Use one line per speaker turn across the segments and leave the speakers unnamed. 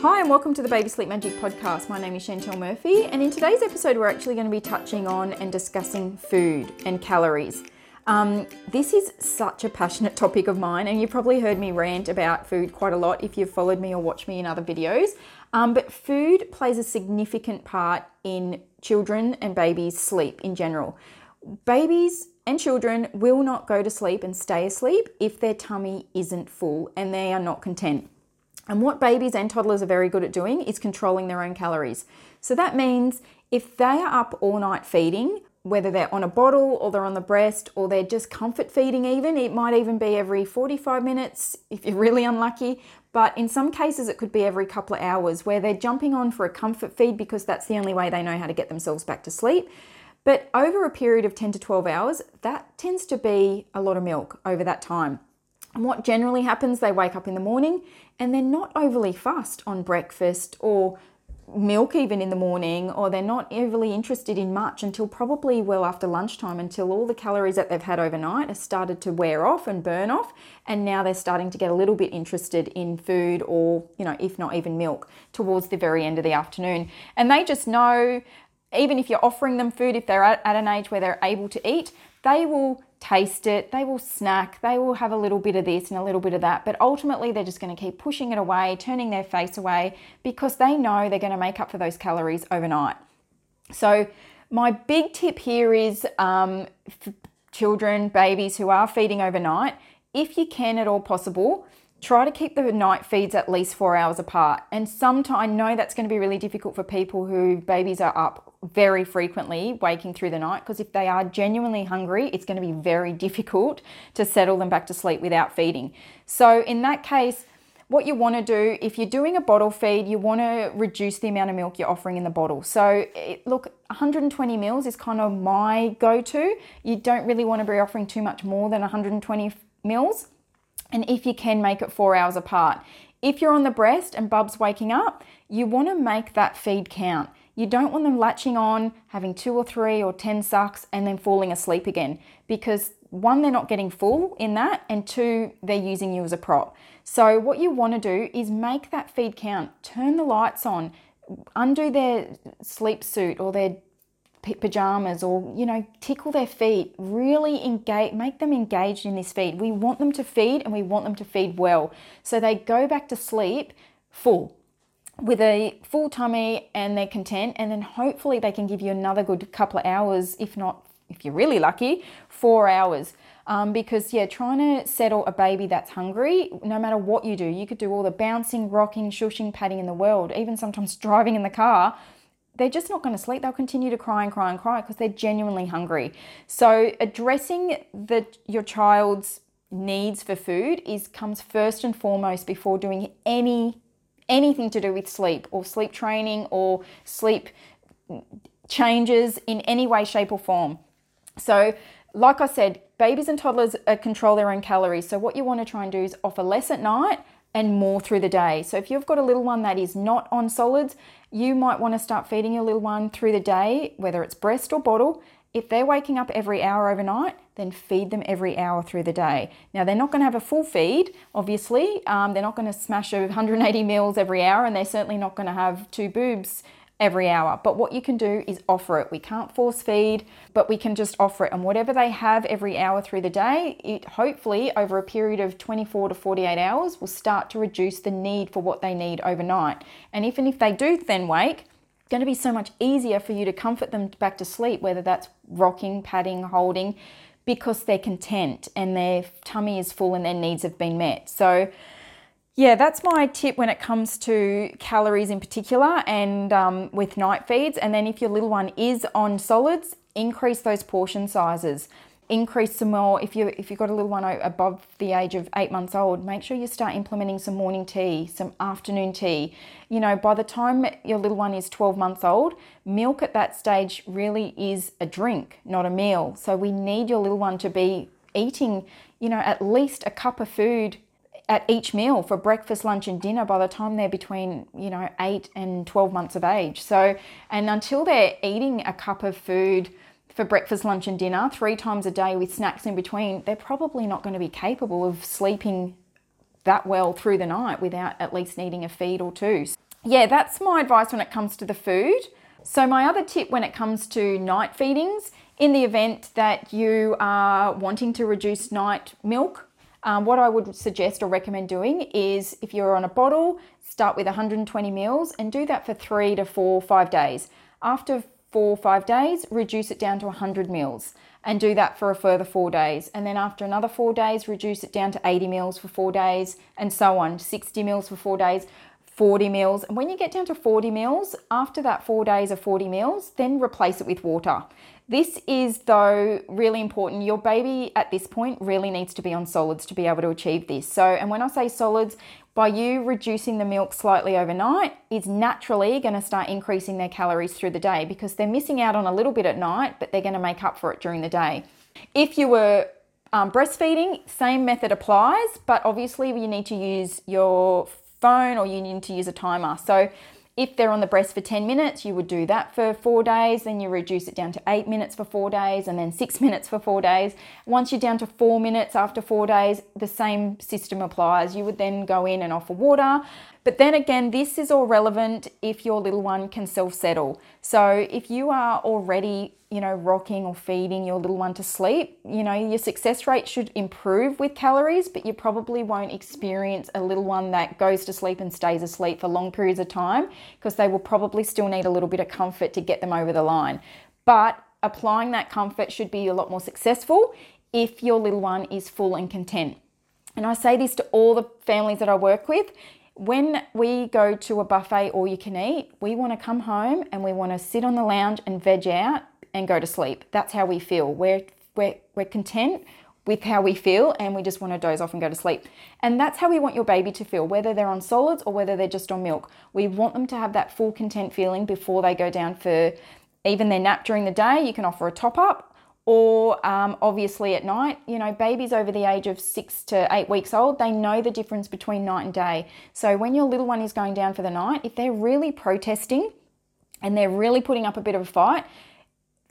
Hi, and welcome to the Baby Sleep Magic podcast. My name is Chantel Murphy, and in today's episode, we're actually going to be touching on and discussing food and calories. Um, this is such a passionate topic of mine, and you've probably heard me rant about food quite a lot if you've followed me or watched me in other videos. Um, but food plays a significant part in children and babies' sleep in general. Babies and children will not go to sleep and stay asleep if their tummy isn't full and they are not content. And what babies and toddlers are very good at doing is controlling their own calories. So that means if they are up all night feeding, whether they're on a bottle or they're on the breast or they're just comfort feeding, even, it might even be every 45 minutes if you're really unlucky. But in some cases, it could be every couple of hours where they're jumping on for a comfort feed because that's the only way they know how to get themselves back to sleep. But over a period of 10 to 12 hours, that tends to be a lot of milk over that time. What generally happens, they wake up in the morning and they're not overly fussed on breakfast or milk even in the morning, or they're not overly interested in much until probably well after lunchtime, until all the calories that they've had overnight have started to wear off and burn off. And now they're starting to get a little bit interested in food or, you know, if not even milk towards the very end of the afternoon. And they just know, even if you're offering them food, if they're at an age where they're able to eat, they will taste it, they will snack, they will have a little bit of this and a little bit of that, but ultimately they're just going to keep pushing it away, turning their face away because they know they're going to make up for those calories overnight. So, my big tip here is um, children, babies who are feeding overnight, if you can at all possible, try to keep the night feeds at least four hours apart. And sometimes I know that's going to be really difficult for people who babies are up very frequently, waking through the night, because if they are genuinely hungry, it's going to be very difficult to settle them back to sleep without feeding. So, in that case, what you want to do if you're doing a bottle feed, you want to reduce the amount of milk you're offering in the bottle. So, it, look, 120 mils is kind of my go to. You don't really want to be offering too much more than 120 mils and if you can make it four hours apart. If you're on the breast and Bub's waking up, you want to make that feed count. You don't want them latching on, having two or three or 10 sucks, and then falling asleep again. Because one, they're not getting full in that, and two, they're using you as a prop. So, what you want to do is make that feed count, turn the lights on, undo their sleep suit or their pajamas or you know tickle their feet. Really engage make them engaged in this feed. We want them to feed and we want them to feed well. So they go back to sleep full with a full tummy and they're content and then hopefully they can give you another good couple of hours if not if you're really lucky four hours um, because yeah trying to settle a baby that's hungry no matter what you do you could do all the bouncing rocking shushing patting in the world even sometimes driving in the car they're just not going to sleep. They'll continue to cry and cry and cry because they're genuinely hungry. So addressing the your child's needs for food is comes first and foremost before doing any anything to do with sleep or sleep training or sleep changes in any way shape or form. So like I said, babies and toddlers uh, control their own calories. So what you want to try and do is offer less at night and more through the day. So if you've got a little one that is not on solids, you might want to start feeding your little one through the day, whether it's breast or bottle. If they're waking up every hour overnight, then feed them every hour through the day. Now, they're not going to have a full feed, obviously. Um, they're not going to smash 180 mils every hour, and they're certainly not going to have two boobs every hour. But what you can do is offer it. We can't force feed, but we can just offer it. And whatever they have every hour through the day, it hopefully over a period of 24 to 48 hours will start to reduce the need for what they need overnight. And even if they do then wake, going to be so much easier for you to comfort them back to sleep, whether that's rocking, patting, holding, because they're content and their tummy is full and their needs have been met. So yeah, that's my tip when it comes to calories in particular and um, with night feeds. And then if your little one is on solids, increase those portion sizes. Increase some more. If you if you've got a little one above the age of eight months old, make sure you start implementing some morning tea, some afternoon tea. You know, by the time your little one is 12 months old, milk at that stage really is a drink, not a meal. So we need your little one to be eating, you know, at least a cup of food at each meal for breakfast, lunch, and dinner by the time they're between, you know, eight and 12 months of age. So, and until they're eating a cup of food for breakfast, lunch, and dinner three times a day with snacks in between, they're probably not going to be capable of sleeping that well through the night without at least needing a feed or two. yeah, that's my advice when it comes to the food. So, my other tip when it comes to night feedings, in the event that you are wanting to reduce night milk, um, what I would suggest or recommend doing is if you're on a bottle, start with 120 mils and do that for three to four, five days. After four, or five days, reduce it down to 100 mils and do that for a further four days. And then after another four days, reduce it down to 80 mils for four days and so on, 60 mils for four days. 40 mils. And when you get down to 40 mils, after that four days of 40 mils, then replace it with water. This is, though, really important. Your baby at this point really needs to be on solids to be able to achieve this. So, and when I say solids, by you reducing the milk slightly overnight, is naturally going to start increasing their calories through the day because they're missing out on a little bit at night, but they're going to make up for it during the day. If you were um, breastfeeding, same method applies, but obviously you need to use your phone or you need to use a timer. So if they're on the breast for 10 minutes, you would do that for four days, then you reduce it down to eight minutes for four days, and then six minutes for four days. Once you're down to four minutes after four days, the same system applies. You would then go in and offer water. But then again, this is all relevant if your little one can self settle. So if you are already you know, rocking or feeding your little one to sleep, you know, your success rate should improve with calories, but you probably won't experience a little one that goes to sleep and stays asleep for long periods of time because they will probably still need a little bit of comfort to get them over the line. But applying that comfort should be a lot more successful if your little one is full and content. And I say this to all the families that I work with when we go to a buffet all you can eat, we want to come home and we want to sit on the lounge and veg out and go to sleep. That's how we feel. We're, we're, we're content with how we feel and we just want to doze off and go to sleep. And that's how we want your baby to feel, whether they're on solids or whether they're just on milk. We want them to have that full content feeling before they go down for even their nap during the day. You can offer a top up or um, obviously at night. You know, babies over the age of six to eight weeks old, they know the difference between night and day. So when your little one is going down for the night, if they're really protesting and they're really putting up a bit of a fight,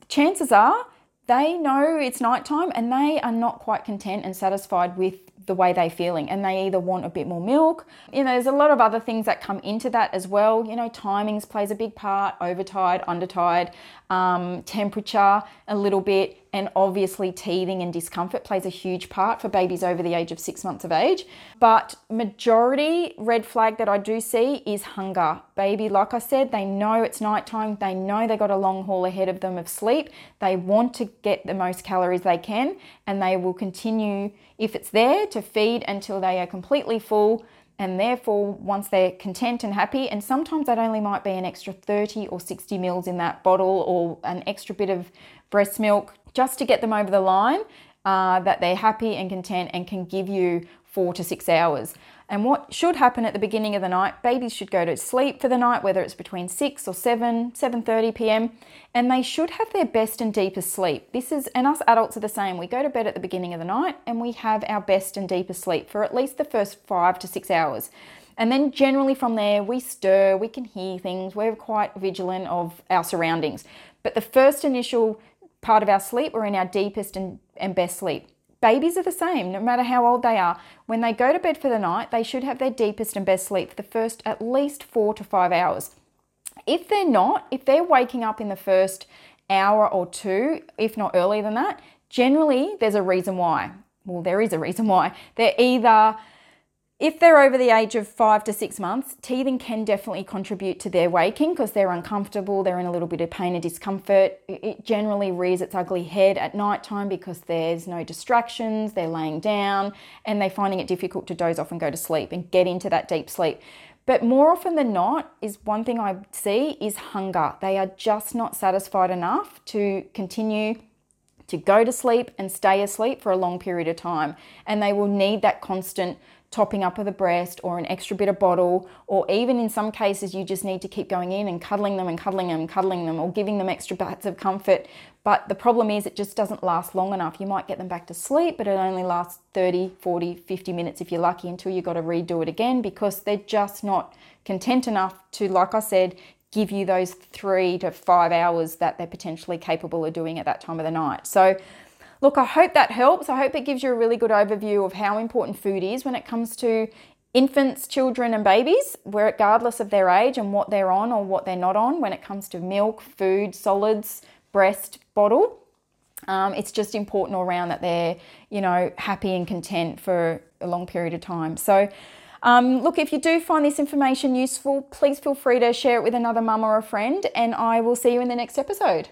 chances are they know it's nighttime and they are not quite content and satisfied with the way they're feeling and they either want a bit more milk. You know there's a lot of other things that come into that as well. You know timings plays a big part overtide undertide um, temperature a little bit and obviously teething and discomfort plays a huge part for babies over the age of six months of age. But majority red flag that i do see is hunger. Baby like i said they know it's nighttime. They know they got a long haul ahead of them of sleep. They want to get the most calories they can and they will continue if it's there to feed until they are completely full and therefore once they're content and happy and sometimes that only might be an extra 30 or 60 mils in that bottle or an extra bit of breast milk just to get them over the line uh, that they're happy and content and can give you four to six hours and what should happen at the beginning of the night, babies should go to sleep for the night, whether it's between 6 or 7, 7:30 p.m., and they should have their best and deepest sleep. This is and us adults are the same. We go to bed at the beginning of the night and we have our best and deepest sleep for at least the first 5 to 6 hours. And then generally from there, we stir, we can hear things, we're quite vigilant of our surroundings. But the first initial part of our sleep, we're in our deepest and, and best sleep. Babies are the same, no matter how old they are. When they go to bed for the night, they should have their deepest and best sleep for the first at least four to five hours. If they're not, if they're waking up in the first hour or two, if not earlier than that, generally there's a reason why. Well, there is a reason why. They're either if they're over the age of five to six months, teething can definitely contribute to their waking because they're uncomfortable, they're in a little bit of pain and discomfort. It generally rears its ugly head at night time because there's no distractions, they're laying down, and they're finding it difficult to doze off and go to sleep and get into that deep sleep. But more often than not, is one thing I see is hunger. They are just not satisfied enough to continue to go to sleep and stay asleep for a long period of time. And they will need that constant topping up of the breast or an extra bit of bottle, or even in some cases, you just need to keep going in and cuddling them and cuddling them and cuddling them or giving them extra bits of comfort. But the problem is, it just doesn't last long enough. You might get them back to sleep, but it only lasts 30, 40, 50 minutes if you're lucky until you've got to redo it again because they're just not content enough to, like I said, give you those three to five hours that they're potentially capable of doing at that time of the night. So, Look, I hope that helps. I hope it gives you a really good overview of how important food is when it comes to infants, children, and babies, regardless of their age and what they're on or what they're not on when it comes to milk, food, solids, breast, bottle. Um, it's just important all around that they're, you know, happy and content for a long period of time. So, um, look, if you do find this information useful, please feel free to share it with another mum or a friend, and I will see you in the next episode.